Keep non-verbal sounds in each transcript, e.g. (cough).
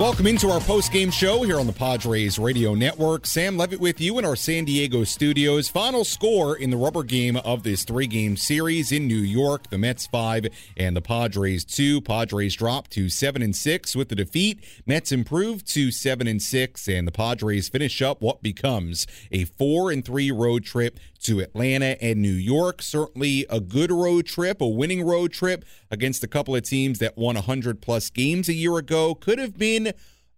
Welcome into our post-game show here on the Padres Radio Network. Sam Levitt with you in our San Diego studios. Final score in the rubber game of this three-game series in New York: the Mets five and the Padres two. Padres dropped to seven and six with the defeat. Mets improved to seven and six, and the Padres finish up what becomes a four and three road trip to Atlanta and New York. Certainly a good road trip, a winning road trip against a couple of teams that won 100 plus games a year ago. Could have been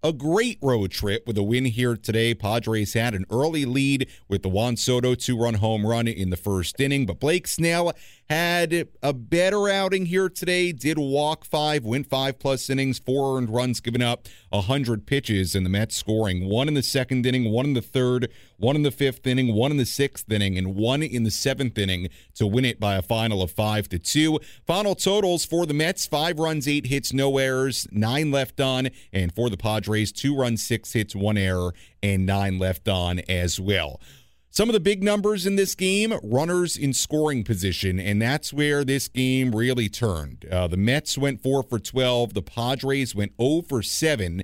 a great road trip with a win here today. Padres had an early lead with the Juan Soto two run home run in the first inning, but Blake Snell had a better outing here today. Did walk five, went five plus innings, four earned runs given up, 100 pitches, and the Mets scoring one in the second inning, one in the third, one in the fifth inning, one in the sixth inning, and one in the seventh inning to win it by a final of five to two. Final totals for the Mets: five runs, eight hits, no errors, nine left on, and for the Padres, two runs, six hits, one error, and nine left on as well. Some of the big numbers in this game runners in scoring position, and that's where this game really turned. Uh, the Mets went 4 for 12, the Padres went 0 for 7.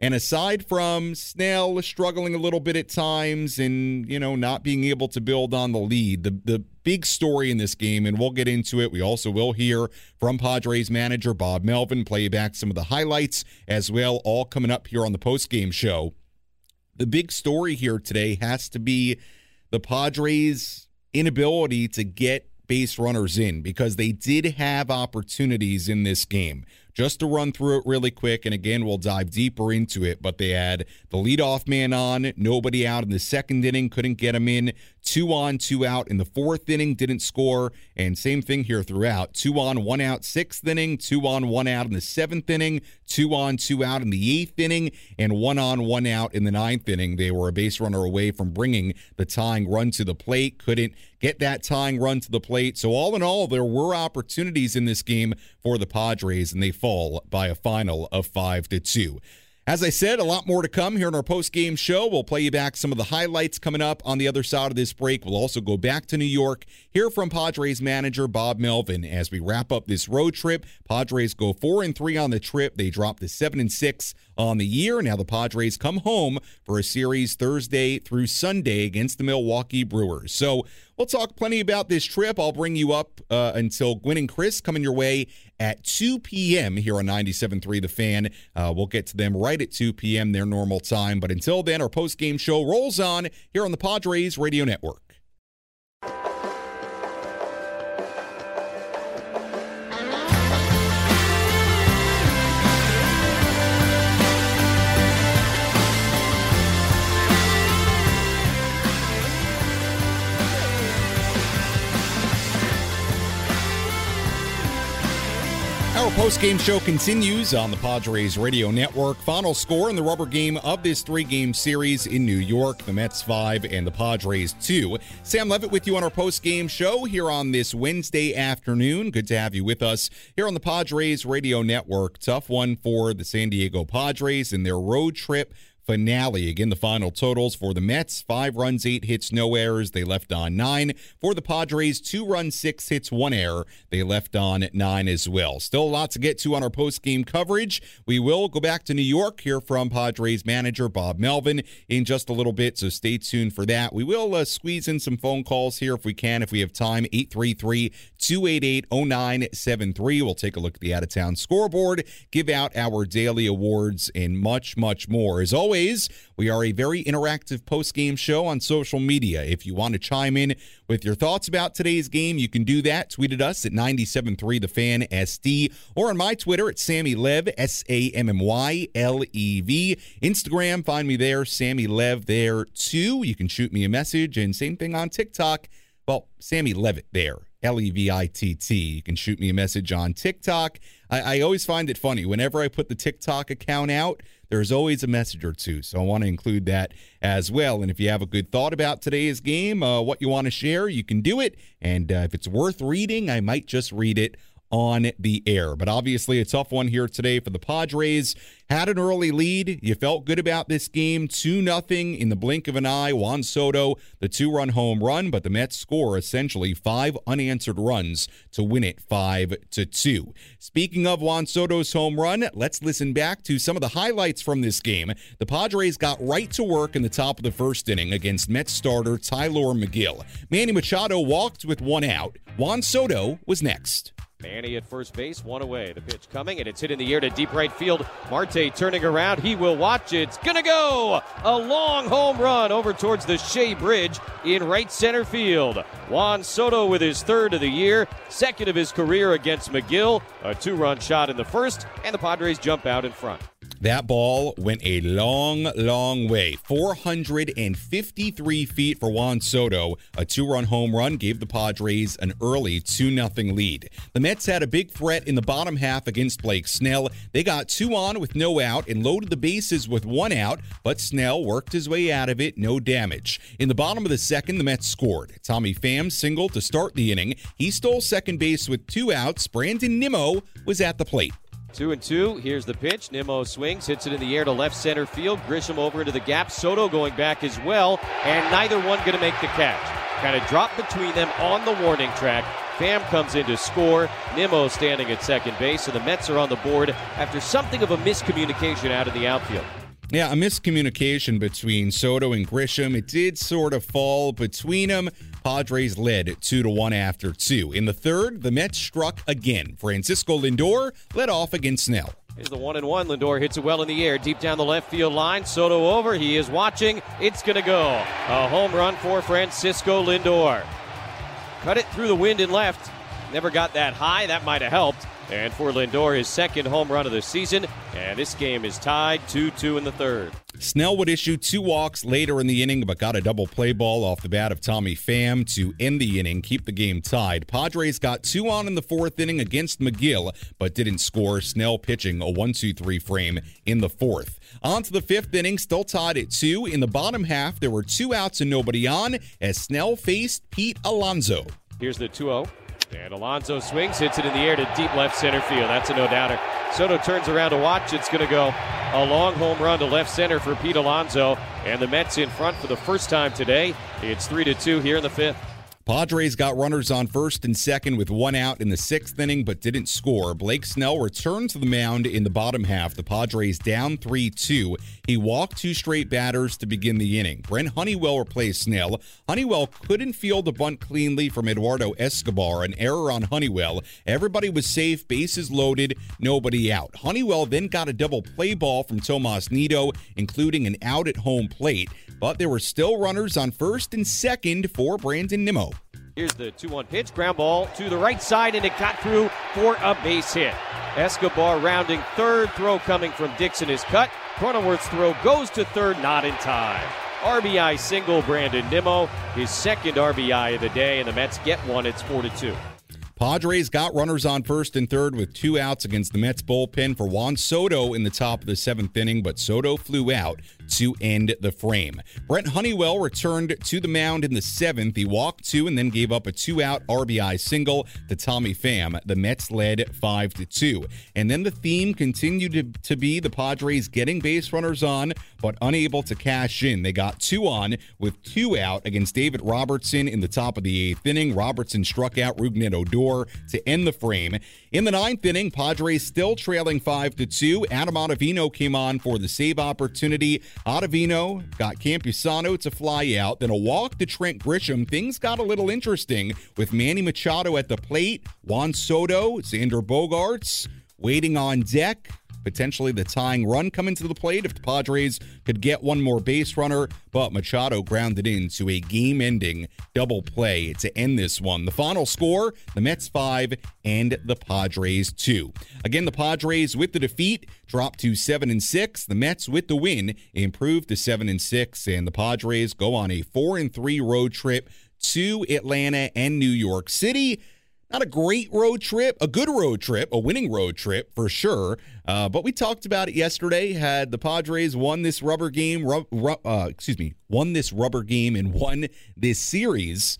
And aside from Snell struggling a little bit at times and, you know, not being able to build on the lead, the, the big story in this game, and we'll get into it. We also will hear from Padres manager Bob Melvin, play back some of the highlights as well, all coming up here on the post game show. The big story here today has to be the Padres' inability to get base runners in because they did have opportunities in this game. Just to run through it really quick, and again, we'll dive deeper into it, but they had the leadoff man on, nobody out in the second inning, couldn't get him in. Two on, two out in the fourth inning, didn't score. And same thing here throughout. Two on, one out, sixth inning, two on, one out in the seventh inning, two on, two out in the eighth inning, and one on, one out in the ninth inning. They were a base runner away from bringing the tying run to the plate, couldn't get that tying run to the plate. So, all in all, there were opportunities in this game for the Padres, and they fall by a final of five to two. As I said, a lot more to come here in our post game show. We'll play you back some of the highlights coming up on the other side of this break. We'll also go back to New York, hear from Padres manager Bob Melvin as we wrap up this road trip. Padres go four and three on the trip. They drop to seven and six on the year. Now the Padres come home for a series Thursday through Sunday against the Milwaukee Brewers. So we'll talk plenty about this trip. I'll bring you up uh, until Gwynn and Chris coming your way at 2 p.m. here on 97.3 The Fan. Uh, we'll get to them right at 2 p.m., their normal time. But until then, our post game show rolls on here on the Padres Radio Network. Post-game show continues on the Padres Radio Network. Final score in the rubber game of this three-game series in New York: the Mets five and the Padres two. Sam Levitt with you on our post-game show here on this Wednesday afternoon. Good to have you with us here on the Padres Radio Network. Tough one for the San Diego Padres in their road trip finale. Again, the final totals for the Mets five runs, eight hits, no errors. They left on nine. For the Padres, two runs, six hits, one error. They left on nine as well. Still a lot to get to on our post game coverage. We will go back to New York, hear from Padres manager Bob Melvin in just a little bit, so stay tuned for that. We will uh, squeeze in some phone calls here if we can, if we have time. 833 288 0973. We'll take a look at the out of town scoreboard, give out our daily awards, and much, much more. As always, we are a very interactive post game show on social media. If you want to chime in with your thoughts about today's game, you can do that. Tweet at us at 973 The Fan SD or on my Twitter at Sammy Lev, S A M M Y L E V. Instagram, find me there, Sammy Lev there too. You can shoot me a message, and same thing on TikTok. Well, Sammy Levitt there L E V I T T. You can shoot me a message on TikTok. I, I always find it funny. Whenever I put the TikTok account out, there's always a message or two. So I want to include that as well. And if you have a good thought about today's game, uh, what you want to share, you can do it. And uh, if it's worth reading, I might just read it on the air. But obviously, a tough one here today for the Padres. Had an early lead. You felt good about this game. 2 nothing in the blink of an eye. Juan Soto, the two run home run, but the Mets score essentially five unanswered runs to win it 5 to 2. Speaking of Juan Soto's home run, let's listen back to some of the highlights from this game. The Padres got right to work in the top of the first inning against Mets starter Tylor Megill. Manny Machado walked with one out. Juan Soto was next. Manny at first base, one away. The pitch coming, and it's hit in the air to deep right field. Marte turning around. He will watch. It's to go. A long home run over towards the Shea Bridge in right center field. Juan Soto with his third of the year, second of his career against Megill. A two run shot in the first, and the Padres jump out in front. That ball went a long, long way. 453 feet for Juan Soto. A two run home run gave the Padres an early 2 0 lead. The Mets had a big threat in the bottom half against Blake Snell. They got two on with no out and loaded the bases with one out, but Snell worked his way out of it, no damage. In the bottom of the second, the Mets scored. Tommy Pham singled to start the inning. He stole second base with two outs. Brandon Nimmo was at the plate. Two and two. Here's the pitch. Nimmo swings, hits it in the air to left center field. Grisham over into the gap. Soto going back as well, and neither one going to make the catch. Kind of dropped between them on the warning track. Pham comes in to score. Nimmo standing at second base, and the Mets are on the board after something of a miscommunication out in the outfield. Yeah, a miscommunication between Soto and Grisham. It did sort of fall between them. Padres led 2 to 1 after 2. In the third, the Mets struck again. Francisco Lindor led off against Snell. Here's the one and one. Lindor hits it well in the air, deep down the left field line. Soto over. He is watching. It's going to go. A home run for Francisco Lindor. Cut it through the wind and left. Never got that high. That might have helped. And for Lindor, his second home run of the season. And this game is tied 2 2 in the third. Snell would issue two walks later in the inning, but got a double play ball off the bat of Tommy Pham to end the inning, keep the game tied. Padres got two on in the fourth inning against Megill, but didn't score. Snell pitching a 1 2 3 frame in the fourth. On to the fifth inning, still tied at two. In the bottom half, there were two outs and nobody on as Snell faced Pete Alonso. Here's the 2 0. And Alonso swings, hits it in the air to deep left center field. That's a no doubter. Soto turns around to watch. It's going to go a long home run to left center for Pete Alonso. And the Mets in front for the first time today. It's 3 to 2 here in the fifth. Padres got runners on first and second with one out in the sixth inning, but didn't score. Blake Snell returned to the mound in the bottom half. The Padres down 3 2. He walked two straight batters to begin the inning. Brent Honeywell replaced Snell. Honeywell couldn't field the bunt cleanly from Eduardo Escobar, an error on Honeywell. Everybody was safe, bases loaded, nobody out. Honeywell then got a double play ball from Tomas Nido, including an out at home plate, but there were still runners on first and second for Brandon Nimmo. Here's the 2 1 pitch. Ground ball to the right side, and it got through for a base hit. Escobar rounding third. Throw coming from Dixon is cut. Cronenworth's throw goes to third, not in time. RBI single, Brandon Nimmo, his second RBI of the day, and the Mets get one. It's 4 to 2. Padres got runners on first and third with two outs against the Mets bullpen for Juan Soto in the top of the seventh inning, but Soto flew out to end the frame. Brent Honeywell returned to the mound in the seventh. He walked two and then gave up a two out RBI single to Tommy Pham. The Mets led 5 to 2. And then the theme continued to, to be the Padres getting base runners on, but unable to cash in. They got two on with two out against David Robertson in the top of the eighth inning. Robertson struck out Rougned Odor to end the frame. In the ninth inning, Padres still trailing 5 to 2. Adam Ottavino came on for the save opportunity. Ottavino got Campusano to fly out, then a walk to Trent Grisham. Things got a little interesting with Manny Machado at the plate, Juan Soto, Xander Bogaerts waiting on deck potentially the tying run coming to the plate if the Padres could get one more base runner, but Machado grounded into a game ending double play to end this one. The final score the Mets 5 and the Padres 2. Again, the Padres with the defeat dropped to 7 and 6. The Mets with the win improved to 7 and 6, and the Padres go on a 4 and 3 road trip to Atlanta and New York City. Not a great road trip, a good road trip, a winning road trip for sure. Uh, but we talked about it yesterday. Had the Padres won this rubber game, rub, rub, uh, excuse me, won this rubber game and won this series,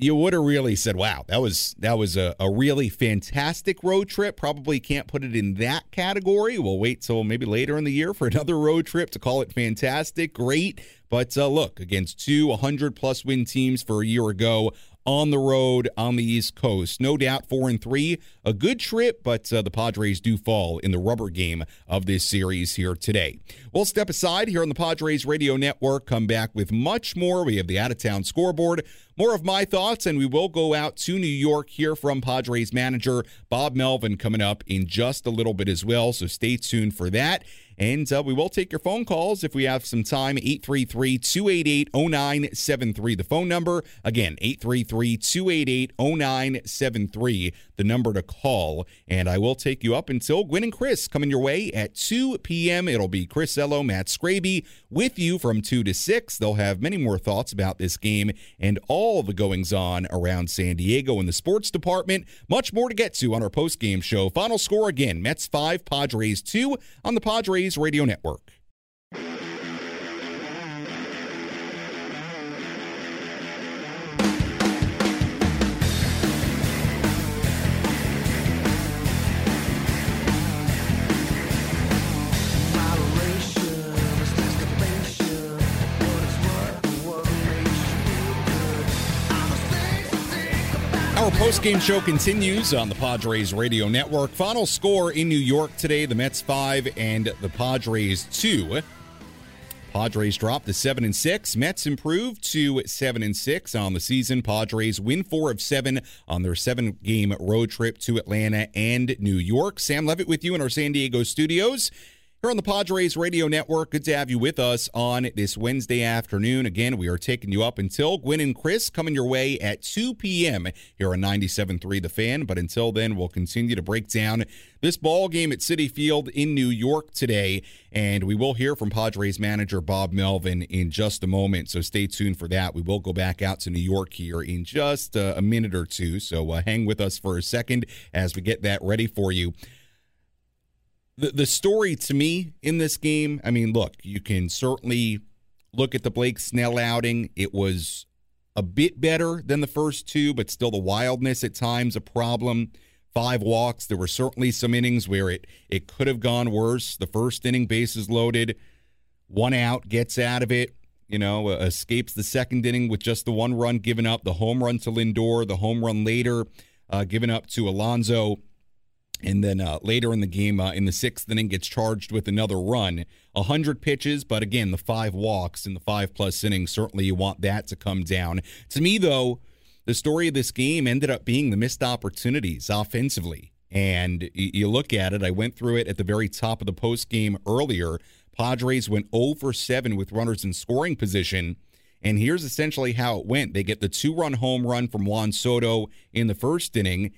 you would have really said, "Wow, that was that was a, a really fantastic road trip." Probably can't put it in that category. We'll wait till maybe later in the year for (laughs) another road trip to call it fantastic, great. But uh, look, against two 100 plus win teams for a year ago, on the road on the East Coast. No doubt, four and three, a good trip, but uh, the Padres do fall in the rubber game of this series here today. We'll step aside here on the Padres Radio Network, come back with much more. We have the out of town scoreboard, more of my thoughts, and we will go out to New York, here from Padres manager Bob Melvin coming up in just a little bit as well. So stay tuned for that. And uh, we will take your phone calls if we have some time. 833 288 0973. The phone number, again, 833 288 0973, the number to call. And I will take you up until Gwynn and Chris coming your way at 2 p.m. It'll be Chris Ello, Matt Scraby with you from 2 to 6. They'll have many more thoughts about this game and all the goings on around San Diego in the sports department. Much more to get to on our post game show. Final score again Mets 5, Padres 2 on the Padres Radio Network. Post-game show continues on the Padres Radio Network. Final score in New York today: the Mets five and the Padres two. Padres dropped to seven and six. Mets improved to seven and six on the season. Padres win four of seven on their seven-game road trip to Atlanta and New York. Sam Levitt with you in our San Diego studios. Here on the Padres Radio Network, good to have you with us on this Wednesday afternoon. Again, we are taking you up until Gwynn and Chris coming your way at 2 p.m. here on 97.3 The Fan. But until then, we'll continue to break down this ball game at Citi Field in New York today. And we will hear from Padres manager Bob Melvin in just a moment. So stay tuned for that. We will go back out to New York here in just a, minute or two. So uh, hang with us for a second as we get that ready for you the the story to me in this game, I mean, look, you can certainly look at the Blake Snell outing. It was a bit better than the first two, but still the wildness at times a problem. Five walks. There were certainly some innings where it it could have gone worse. The first inning, bases loaded, one out, gets out of it. You know, uh, escapes the second inning with just the one run given up. The home run to Lindor, the home run later uh, given up to Alonso and then uh, later in the game, uh, in the sixth inning, gets charged with another run. 100 pitches, but again, the five walks in the five plus innings, certainly you want that to come down. To me, though, the story of this game ended up being the missed opportunities offensively. And you look at it, I went through it at the very top of the post game earlier. Padres went 0 for 7 with runners in scoring position. And here's essentially how it went. They get the two run home run from Juan Soto in the first inning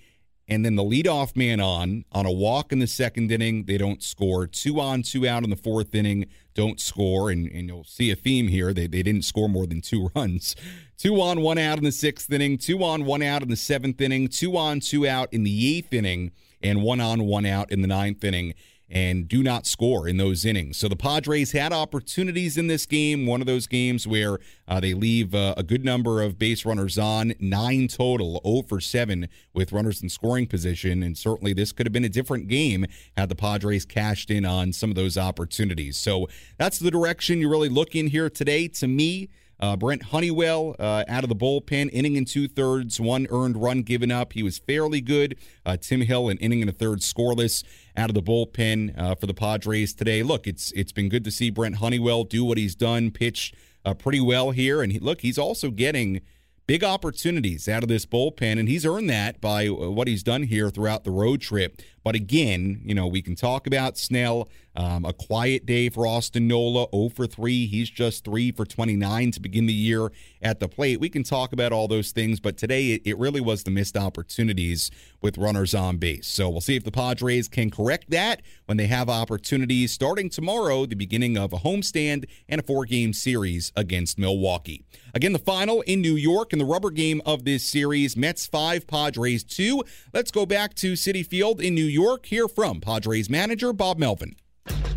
and then the leadoff man on on a walk in the second inning, they don't score. Two on, two out in the fourth inning, don't score. And, and you'll see a theme here. They, they didn't score more than two (laughs) runs. Two on, one out in the sixth inning, two on, one out in the seventh inning, two on, two out in the eighth inning, and one on, one out in the ninth inning and do not score in those innings. So the Padres had opportunities in this game, one of those games where uh, they leave uh, a good number of base runners on, nine total, 0 for 7 with runners in scoring position. And certainly this could have been a different game had the Padres cashed in on some of those opportunities. So that's the direction you really look in here today. To me, uh, Brent Honeywell uh, out of the bullpen, inning and two thirds, one earned run given up. He was fairly good. Uh, Tim Hill, an inning and a third scoreless out of the bullpen uh, for the Padres today. Look, it's it's been good to see Brent Honeywell do what he's done, pitch uh, pretty well here, and he, look, he's also getting big opportunities out of this bullpen, and he's earned that by uh, what he's done here throughout the road trip. But again, you know, we can talk about Snell. Um, a quiet day for Austin Nola, 0 for 3. He's just 3 for 29 to begin the year at the plate. We can talk about all those things, but today it, it really was the missed opportunities with runners on base. So we'll see if the Padres can correct that when they have opportunities starting tomorrow, the beginning of a homestand and a four game series against Milwaukee. Again, the final in New York in the rubber game of this series Mets 5, Padres 2. Let's go back to Citi Field in New York. Hear from Padres manager Bob Melvin.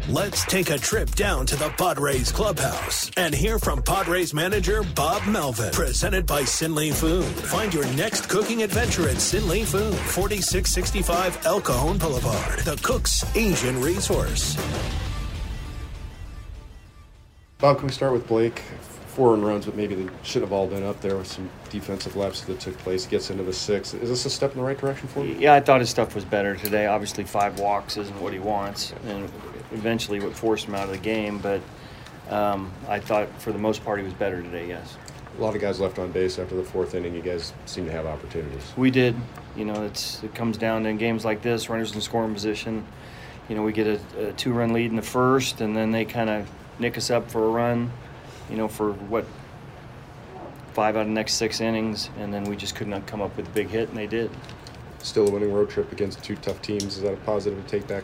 Let's take a trip down to the Padres clubhouse and hear from Padres manager Bob Melvin. Presented by Sinley Food. Find your next cooking adventure at Sinley Food, 4665 El Cajon Boulevard, the Cook's Asian Resource. Bob, can we start with Blake? Four and runs, but maybe they should have all been up there with some defensive lapses that took place. Gets into the six. Is this a step in the right direction for him? Yeah, I thought his stuff was better today. Obviously, five walks isn't what he wants, and eventually what forced him out of the game. But um, I thought for the most part he was better today. Yes. A lot of guys left on base after the fourth inning. You guys seem to have opportunities. We did. You know, it's it comes down to in games like this, runners in scoring position. You know, we get a, a two-run lead in the first, and then they kind of nick us up for a run. You know, for what five out of the next six innings, and then we just could not come up with a big hit, and they did. Still a winning road trip against two tough teams. Is that a positive to take back?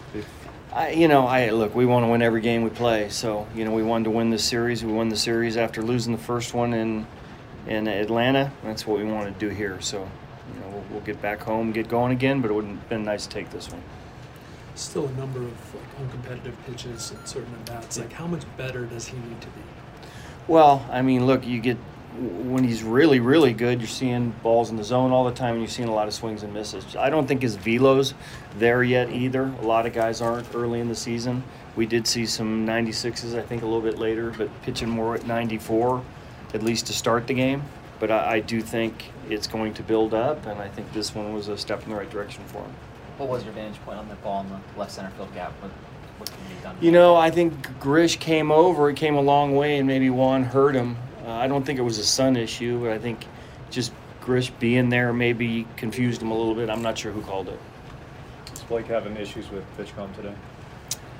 I, you know, I look. We want to win every game we play. So, you know, we wanted to win this series. We won the series after losing the first one in in Atlanta. That's what we want to do here. So, you know, we'll, we'll get back home, get going again. But it would have been nice to take this one. Still a number of like uncompetitive pitches and certain at bats. Like, how much better does he need to be? Well, I mean, look, you get when he's really, really good, you're seeing balls in the zone all the time, and you're seeing a lot of swings and misses. I don't think his velo's there yet either. A lot of guys aren't early in the season. We did see some 96s, I think, a little bit later, but pitching more at 94, at least to start the game. But I, I do think it's going to build up, and I think this one was a step in the right direction for him. What was your vantage point on the ball in the left center field gap? What, what can be done? You know, I think Grish came over. He came a long way, and maybe Juan hurt him. Uh, I don't think it was a sun issue, but I think just Grish being there maybe confused him a little bit. I'm not sure who called it. Is Blake having issues with PitchCom today?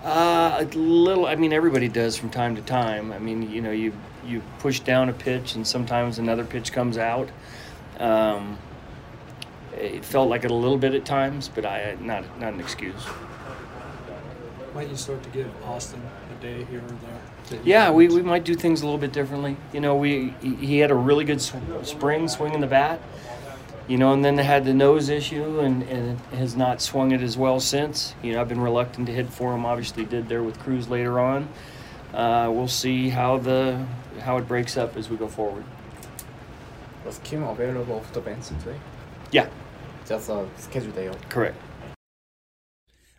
Uh, a little. I mean, everybody does from time to time. I mean, you know, you you push down a pitch, and sometimes another pitch comes out. Um, it felt like it a little bit at times, but I not not an excuse. Might you start to give Austin a day here or there? Yeah, we, we might do things a little bit differently. You know, we he had a really good sw- spring swinging the bat. You know, and then they had the nose issue and, and has not swung it as well since. You know, I've been reluctant to hit for him. Obviously, did there with Cruz later on. Uh, we'll see how the how it breaks up as we go forward. Was Kim available for the bench today? Yeah, Just a schedule day. correct.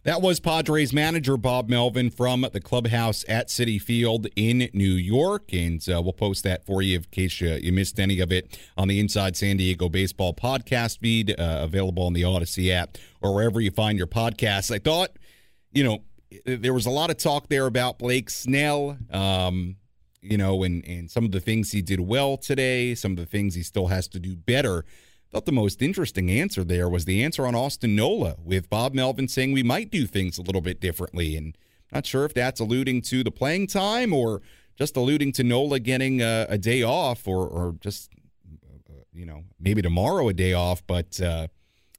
That was Padres manager Bob Melvin from the clubhouse at Citi Field in New York. And uh, we'll post that for you in case you, you missed any of it on the Inside San Diego Baseball podcast feed, uh, available on the Audacy app or wherever you find your podcasts. I thought, you know, there was a lot of talk there about Blake Snell, um, you know, and, and some of the things he did well today, some of the things he still has to do better thought the most interesting answer there was the answer on Austin Nola, with Bob Melvin saying we might do things a little bit differently. And not sure if that's alluding to the playing time or just alluding to Nola getting a, a day off or, or just, uh, you know, maybe tomorrow a day off. But uh,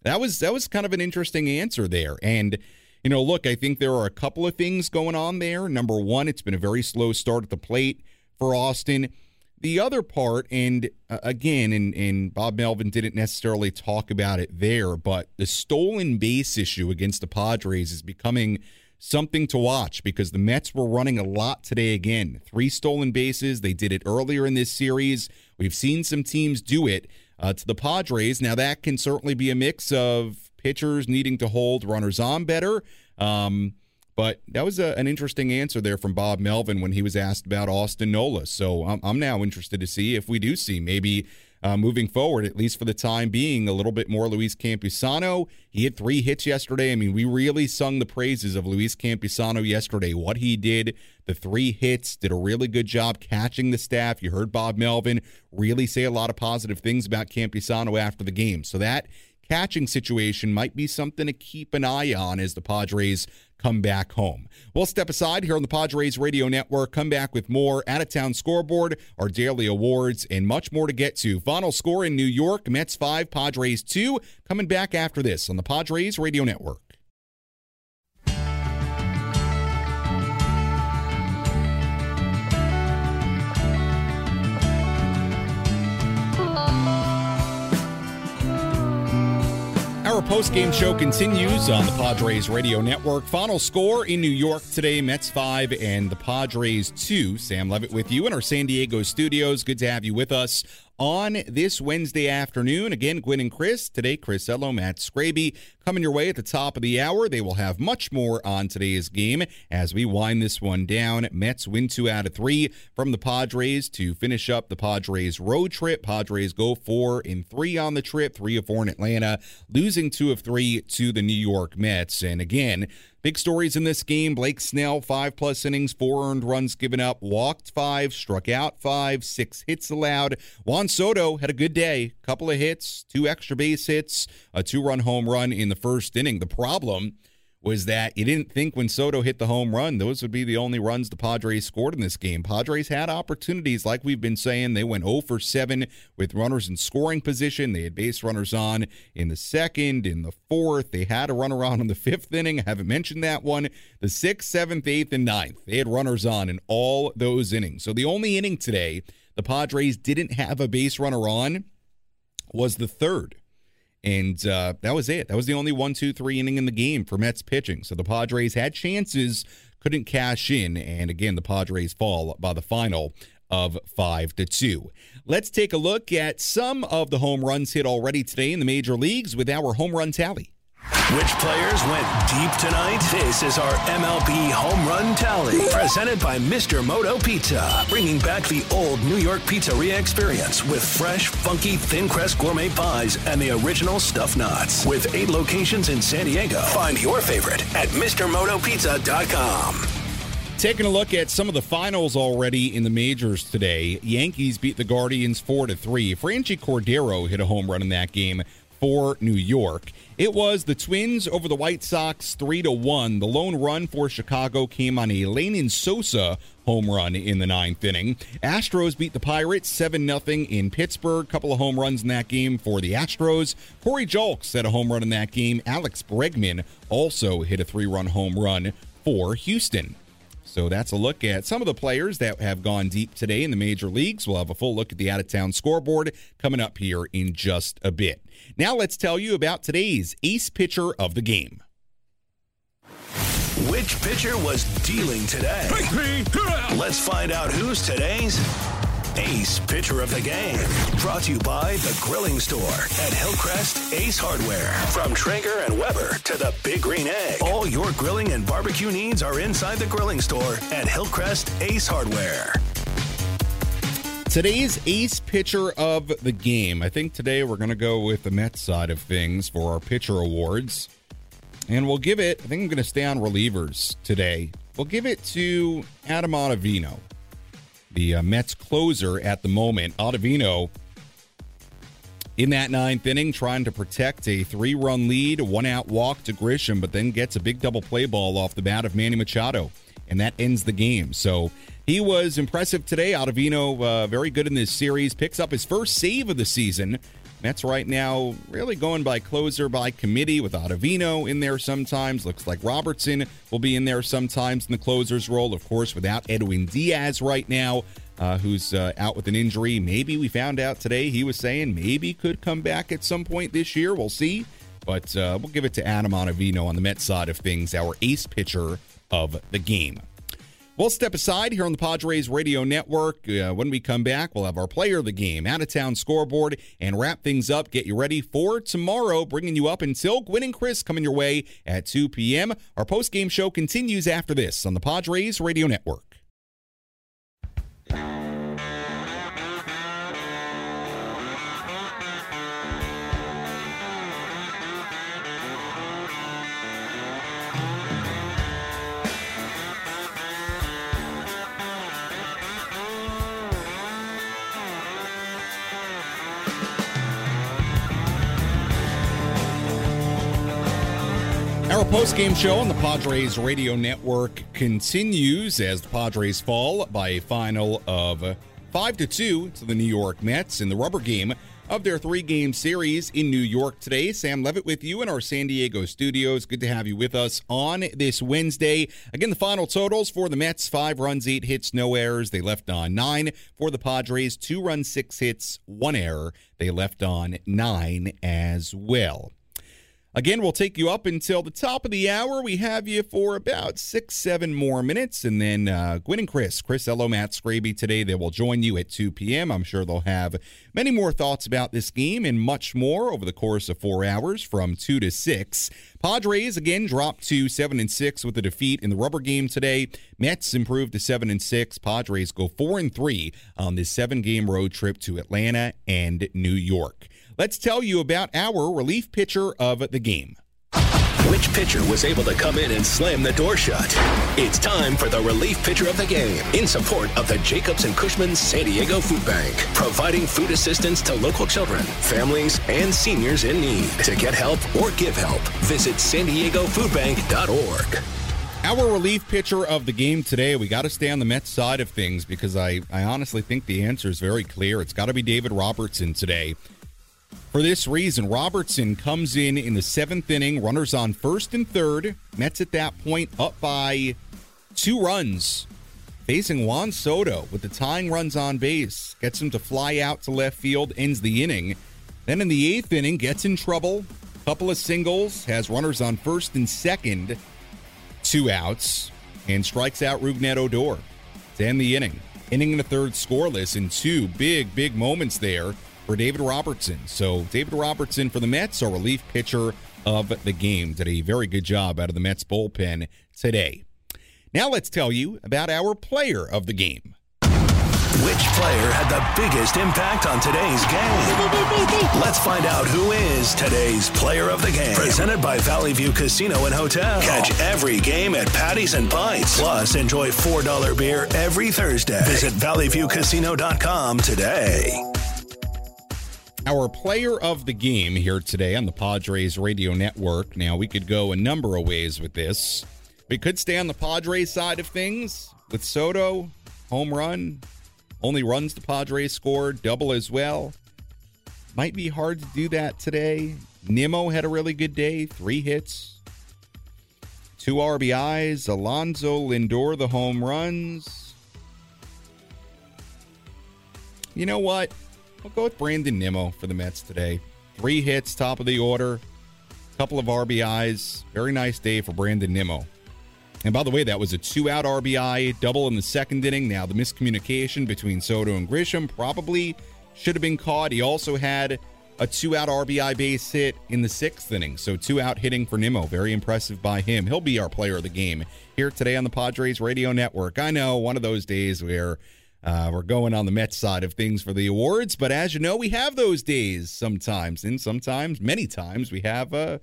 that was that was kind of an interesting answer there. And, you know, look, I think there are a couple of things going on there. Number one, it's been a very slow start at the plate for Austin. The other part, and uh, again, and, and Bob Melvin didn't necessarily talk about it there, but the stolen base issue against the Padres is becoming something to watch because the Mets were running a lot today again. Three stolen bases. They did it earlier in this series. We've seen some teams do it uh, to the Padres. Now, that can certainly be a mix of pitchers needing to hold runners on better. Um, but that was a, an interesting answer there from Bob Melvin when he was asked about Austin Nola. So I'm, I'm now interested to see if we do see maybe uh, moving forward, at least for the time being, a little bit more Luis Campusano. He had three hits yesterday. I mean, we really sung the praises of Luis Campusano yesterday. What he did, the three hits, did a really good job catching the staff. You heard Bob Melvin really say a lot of positive things about Campusano after the game. So that catching situation might be something to keep an eye on as the Padres come back home. We'll step aside here on the Padres Radio Network, come back with more out of town scoreboard, our daily awards, and much more to get to. Final score in New York Mets 5, Padres 2. Coming back after this on the Padres Radio Network. Our post-game show continues on the Padres Radio Network. Final score in New York today, Mets 5 and the Padres 2. Sam Levitt with you in our San Diego studios. Good to have you with us on this Wednesday afternoon. Again, Gwynn and Chris. Today, Chris Ello, Matt Scraby coming your way at the top of the hour. They will have much more on today's game as we wind this one down. Mets win two out of three from the Padres to finish up the Padres road trip. Padres go four in three on the trip, three of four in Atlanta, losing two of three to the New York Mets. And again, Big stories in this game Blake Snell, five plus innings, four earned runs given up, walked five, struck out five, six hits allowed. Juan Soto had a good day, couple of hits, two extra base hits, a two run home run in the first inning. The problem was that you didn't think when Soto hit the home run, those would be the only runs the Padres scored in this game. Padres had opportunities, like we've been saying. They went 0 for 7 with runners in scoring position. They had base runners on in the second, in the fourth. They had a runner on in the fifth inning. I haven't mentioned that one. The sixth, seventh, eighth, and ninth. They had runners on in all those innings. So the only inning today the Padres didn't have a base runner on was the third. And uh, that was it. That was the only one, two, three inning in the game for Mets pitching. So the Padres had chances, couldn't cash in. And again, the Padres fall by the final of five to two. Let's take a look at some of the home runs hit already today in the major leagues with our home run tally. Which players went deep tonight? This is our MLB Home Run Tally, presented by Mr. Moto Pizza, bringing back the old New York pizzeria experience with fresh, funky, thin crust gourmet pies and the original stuffed knots. With eight locations in San Diego, find your favorite at MrMotoPizza.com. Taking a look at some of the finals already in the majors today, Yankees beat the Guardians four to three. Franchy Cordero hit a home run in that game for New York. It was the Twins over the White Sox 3 to 1. The lone run for Chicago came on a Lenyn Sosa home run in the ninth inning. Astros beat the Pirates 7 0 in Pittsburgh. Couple of home runs in that game for the Astros. Corey Julks had a home run in that game. Alex Bregman also hit a three run home run for Houston. So that's a look at some of the players that have gone deep today in the major leagues. We'll have a full look at the out of town scoreboard coming up here in just a bit. Now let's tell you about today's ace pitcher of the game. Which pitcher was dealing today? Let's find out who's today's Ace Pitcher of the Game. Brought to you by The Grilling Store at Hillcrest Ace Hardware. From Traeger and Weber to the Big Green Egg. All your grilling and barbecue needs are inside The Grilling Store at Hillcrest Ace Hardware. Today's ace pitcher of the game. I think today we're going to go with the Mets side of things for our pitcher awards. And we'll give it, I think I'm going to stay on relievers today. We'll give it to Adam Ottavino the uh, Mets closer at the moment. Ottavino in that ninth inning trying to protect a three run lead, one out walk to Grisham, but then gets a big double play ball off the bat of Manny Machado, and that ends the game. So he was impressive today. Ottavino, uh, very good in this series, picks up his first save of the season Mets right now really going by closer by committee with Ottavino in there sometimes. Looks like Robertson will be in there sometimes in the closer's role. Of course, without Edwin Diaz right now, uh, who's uh, out with an injury. Maybe we found out today he was saying maybe could come back at some point this year. We'll see. But uh, we'll give it to Adam Ottavino on the Mets side of things, our ace pitcher of the game. We'll step aside here on the Padres Radio Network. Uh, when we come back, we'll have our player of the game, out of town scoreboard, and wrap things up. Get you ready for tomorrow, bringing you up until Gwynn and Chris coming your way at 2 p.m. Our post game show continues after this on the Padres Radio Network. Post-game show on the Padres Radio Network continues as the Padres fall by a final of 5 to 2 to the New York Mets in the rubber game of their three-game series in New York today. Sam Levitt with you in our San Diego studios. Good to have you with us on this Wednesday. Again, the final totals for the Mets: five runs, eight hits, no errors. They left on nine. For the Padres, two runs, six hits, one error. They left on nine as well. Again, we'll take you up until the top of the hour. We have you for about six, seven more minutes. And then uh, Gwynn and Chris, Chris Ello, Matt Scraby today, they will join you at 2 p.m. I'm sure they'll have many more thoughts about this game and much more over the course of four hours from 2 to 6. Padres again dropped to 7 and 6 with a defeat in the rubber game today. Mets improved to 7 and 6. Padres go 4 and 3 on this seven game road trip to Atlanta and New York. Let's tell you about our relief pitcher of the game. Which pitcher was able to come in and slam the door shut? It's time for the relief pitcher of the game in support of the Jacobs and Cushman San Diego Food Bank, providing food assistance to local children, families, and seniors in need. To get help or give help, visit san diego foodbank.org. Our relief pitcher of the game today, we got to stay on the Mets side of things because I, I honestly think the answer is very clear. It's got to be David Robertson today. For this reason, Robertson comes in in the seventh inning, runners on first and third. Mets at that point up by two runs, facing Juan Soto with the tying runs on base. Gets him to fly out to left field, ends the inning. Then in the eighth inning, gets in trouble. Couple of singles, has runners on first and second, two outs, and strikes out Rougned Odor to end the inning. Inning in the third scoreless in two big, big moments there for David Robertson. So, David Robertson for the Mets, our relief pitcher of the game, did a very good job out of the Mets bullpen today. Now, let's tell you about our player of the game. Which player had the biggest impact on today's game? Let's find out who is today's player of the game. Presented by Valley View Casino and Hotel. Catch every game at Patties and Pints. Plus, enjoy $4 beer every Thursday. Visit valleyviewcasino.com today. Our player of the game here today on the Padres radio network. Now, we could go a number of ways with this. We could stay on the Padres side of things with Soto, home run, only runs the Padres scored, double as well. Might be hard to do that today. Nimmo had a really good day, three hits, two RBIs. Alonso Lindor, the home runs. You know what? I'll go with Brandon Nimmo for the Mets today. Three hits, top of the order, couple of RBIs. Very nice day for Brandon Nimmo. And by the way, that was a two out RBI double in the second inning. Now, the miscommunication between Soto and Grisham probably should have been caught. He also had a two out RBI base hit in the sixth inning. So, two out hitting for Nimmo. Very impressive by him. He'll be our player of the game here today on the Padres Radio Network. I know one of those days where uh, we're going on the Mets side of things for the awards, but as you know, we have those days sometimes, and sometimes, many times, we have. Uh,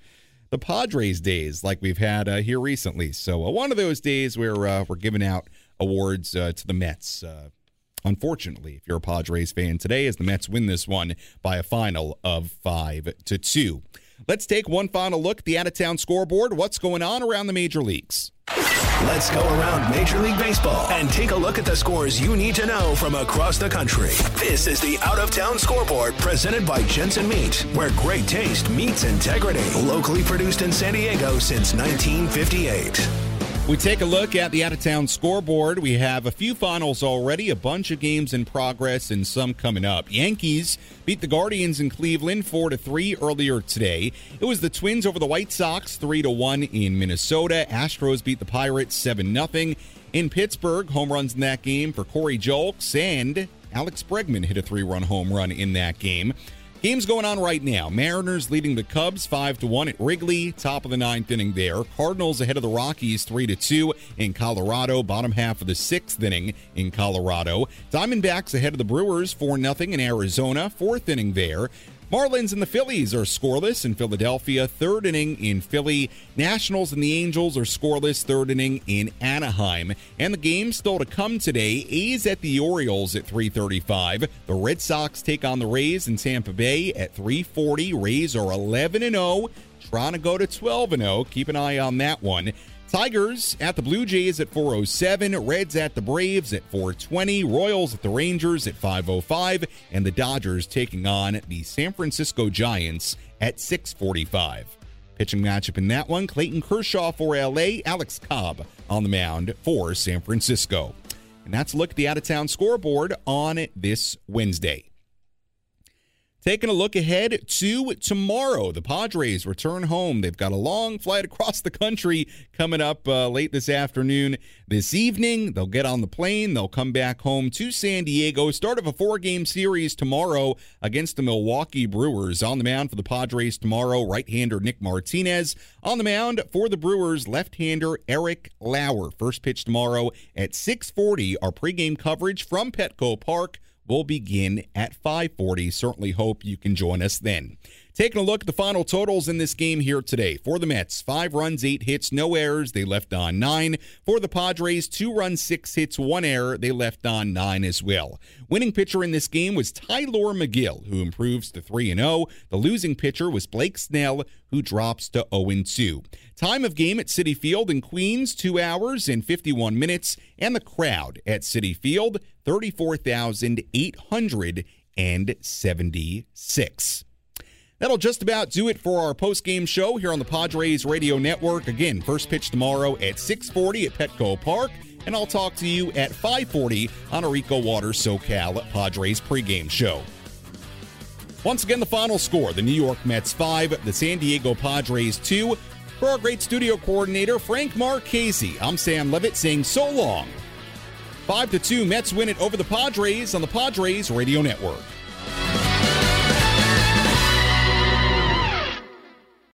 the Padres days like we've had uh, here recently. So uh, one of those days where uh, we're giving out awards uh, to the Mets. Unfortunately, if you're a Padres fan today, as the Mets win this one by a final of five to two. Let's take one final look at the out of town scoreboard. What's going on around the major leagues? Let's go around Major League Baseball and take a look at the scores you need to know from across the country. This is the Out of Town Scoreboard presented by Jensen Meat, where great taste meets integrity. Locally produced in San Diego since 1958. We take a look at the out of town scoreboard. We have a few finals already, a bunch of games in progress, and some coming up. Yankees beat the Guardians in Cleveland 4 to 3 earlier today. It was the Twins over the White Sox 3 to 1 in Minnesota. Astros beat the Pirates 7 0 in Pittsburgh. Home runs in that game for Corey Julks and Alex Bregman hit a three run home run in that game. Games going on right now. Mariners leading the Cubs 5 to 1 at Wrigley, top of the ninth inning there. Cardinals ahead of the Rockies 3 to 2 in Colorado, bottom half of the sixth inning in Colorado. Diamondbacks ahead of the Brewers 4 0 in Arizona, fourth inning there. Marlins and the Phillies are scoreless in Philadelphia, third inning in Philly. Nationals and the Angels are scoreless, third inning in Anaheim. And the game still to come today. A's at the Orioles at 335. The Red Sox take on the Rays in Tampa Bay at 340. Rays are 11 and 0 trying to go to 12 and 0. Keep an eye on that one. Tigers at the Blue Jays at 407, Reds at the Braves at 420, Royals at the Rangers at 505, and the Dodgers taking on the San Francisco Giants at 645. Pitching matchup in that one, Clayton Kershaw for LA, Alex Cobb on the mound for San Francisco. And that's a look at the out of town scoreboard on this Wednesday. Taking a look ahead to tomorrow, the Padres return home. They've got a long flight across the country coming up uh, late this afternoon. This evening, they'll get on the plane. They'll come back home to San Diego. Start of a four game series tomorrow against the Milwaukee Brewers. On the mound for the Padres tomorrow, right hander Nick Martinez. On the mound for the Brewers, left hander Eric Lauer. First pitch tomorrow at 640. Our pregame coverage from Petco Park will begin at 5:40. Certainly hope you can join us then. Taking a look at the final totals in this game here today. For the Mets, five runs, eight hits, no errors. They left on nine. For the Padres, two runs, six hits, one error. They left on nine as well. Winning pitcher in this game was Tylor Megill, who improves to 3 0. The losing pitcher was Blake Snell, who drops to 0 2. Time of game at Citi Field in Queens, 2 hours and 51 minutes. And the crowd at Citi Field, 34,876. That'll just about do it for our post-game show here on the Padres Radio Network. Again, first pitch tomorrow at 6:40 at Petco Park, and I'll talk to you at 5:40 on Arico Water SoCal Padres pregame show. Once again, the final score: the New York Mets five, the San Diego Padres two. For our great studio coordinator Frank Marchese, I'm Sam Levitt saying so long. Five to two, Mets win it over the Padres on the Padres Radio Network.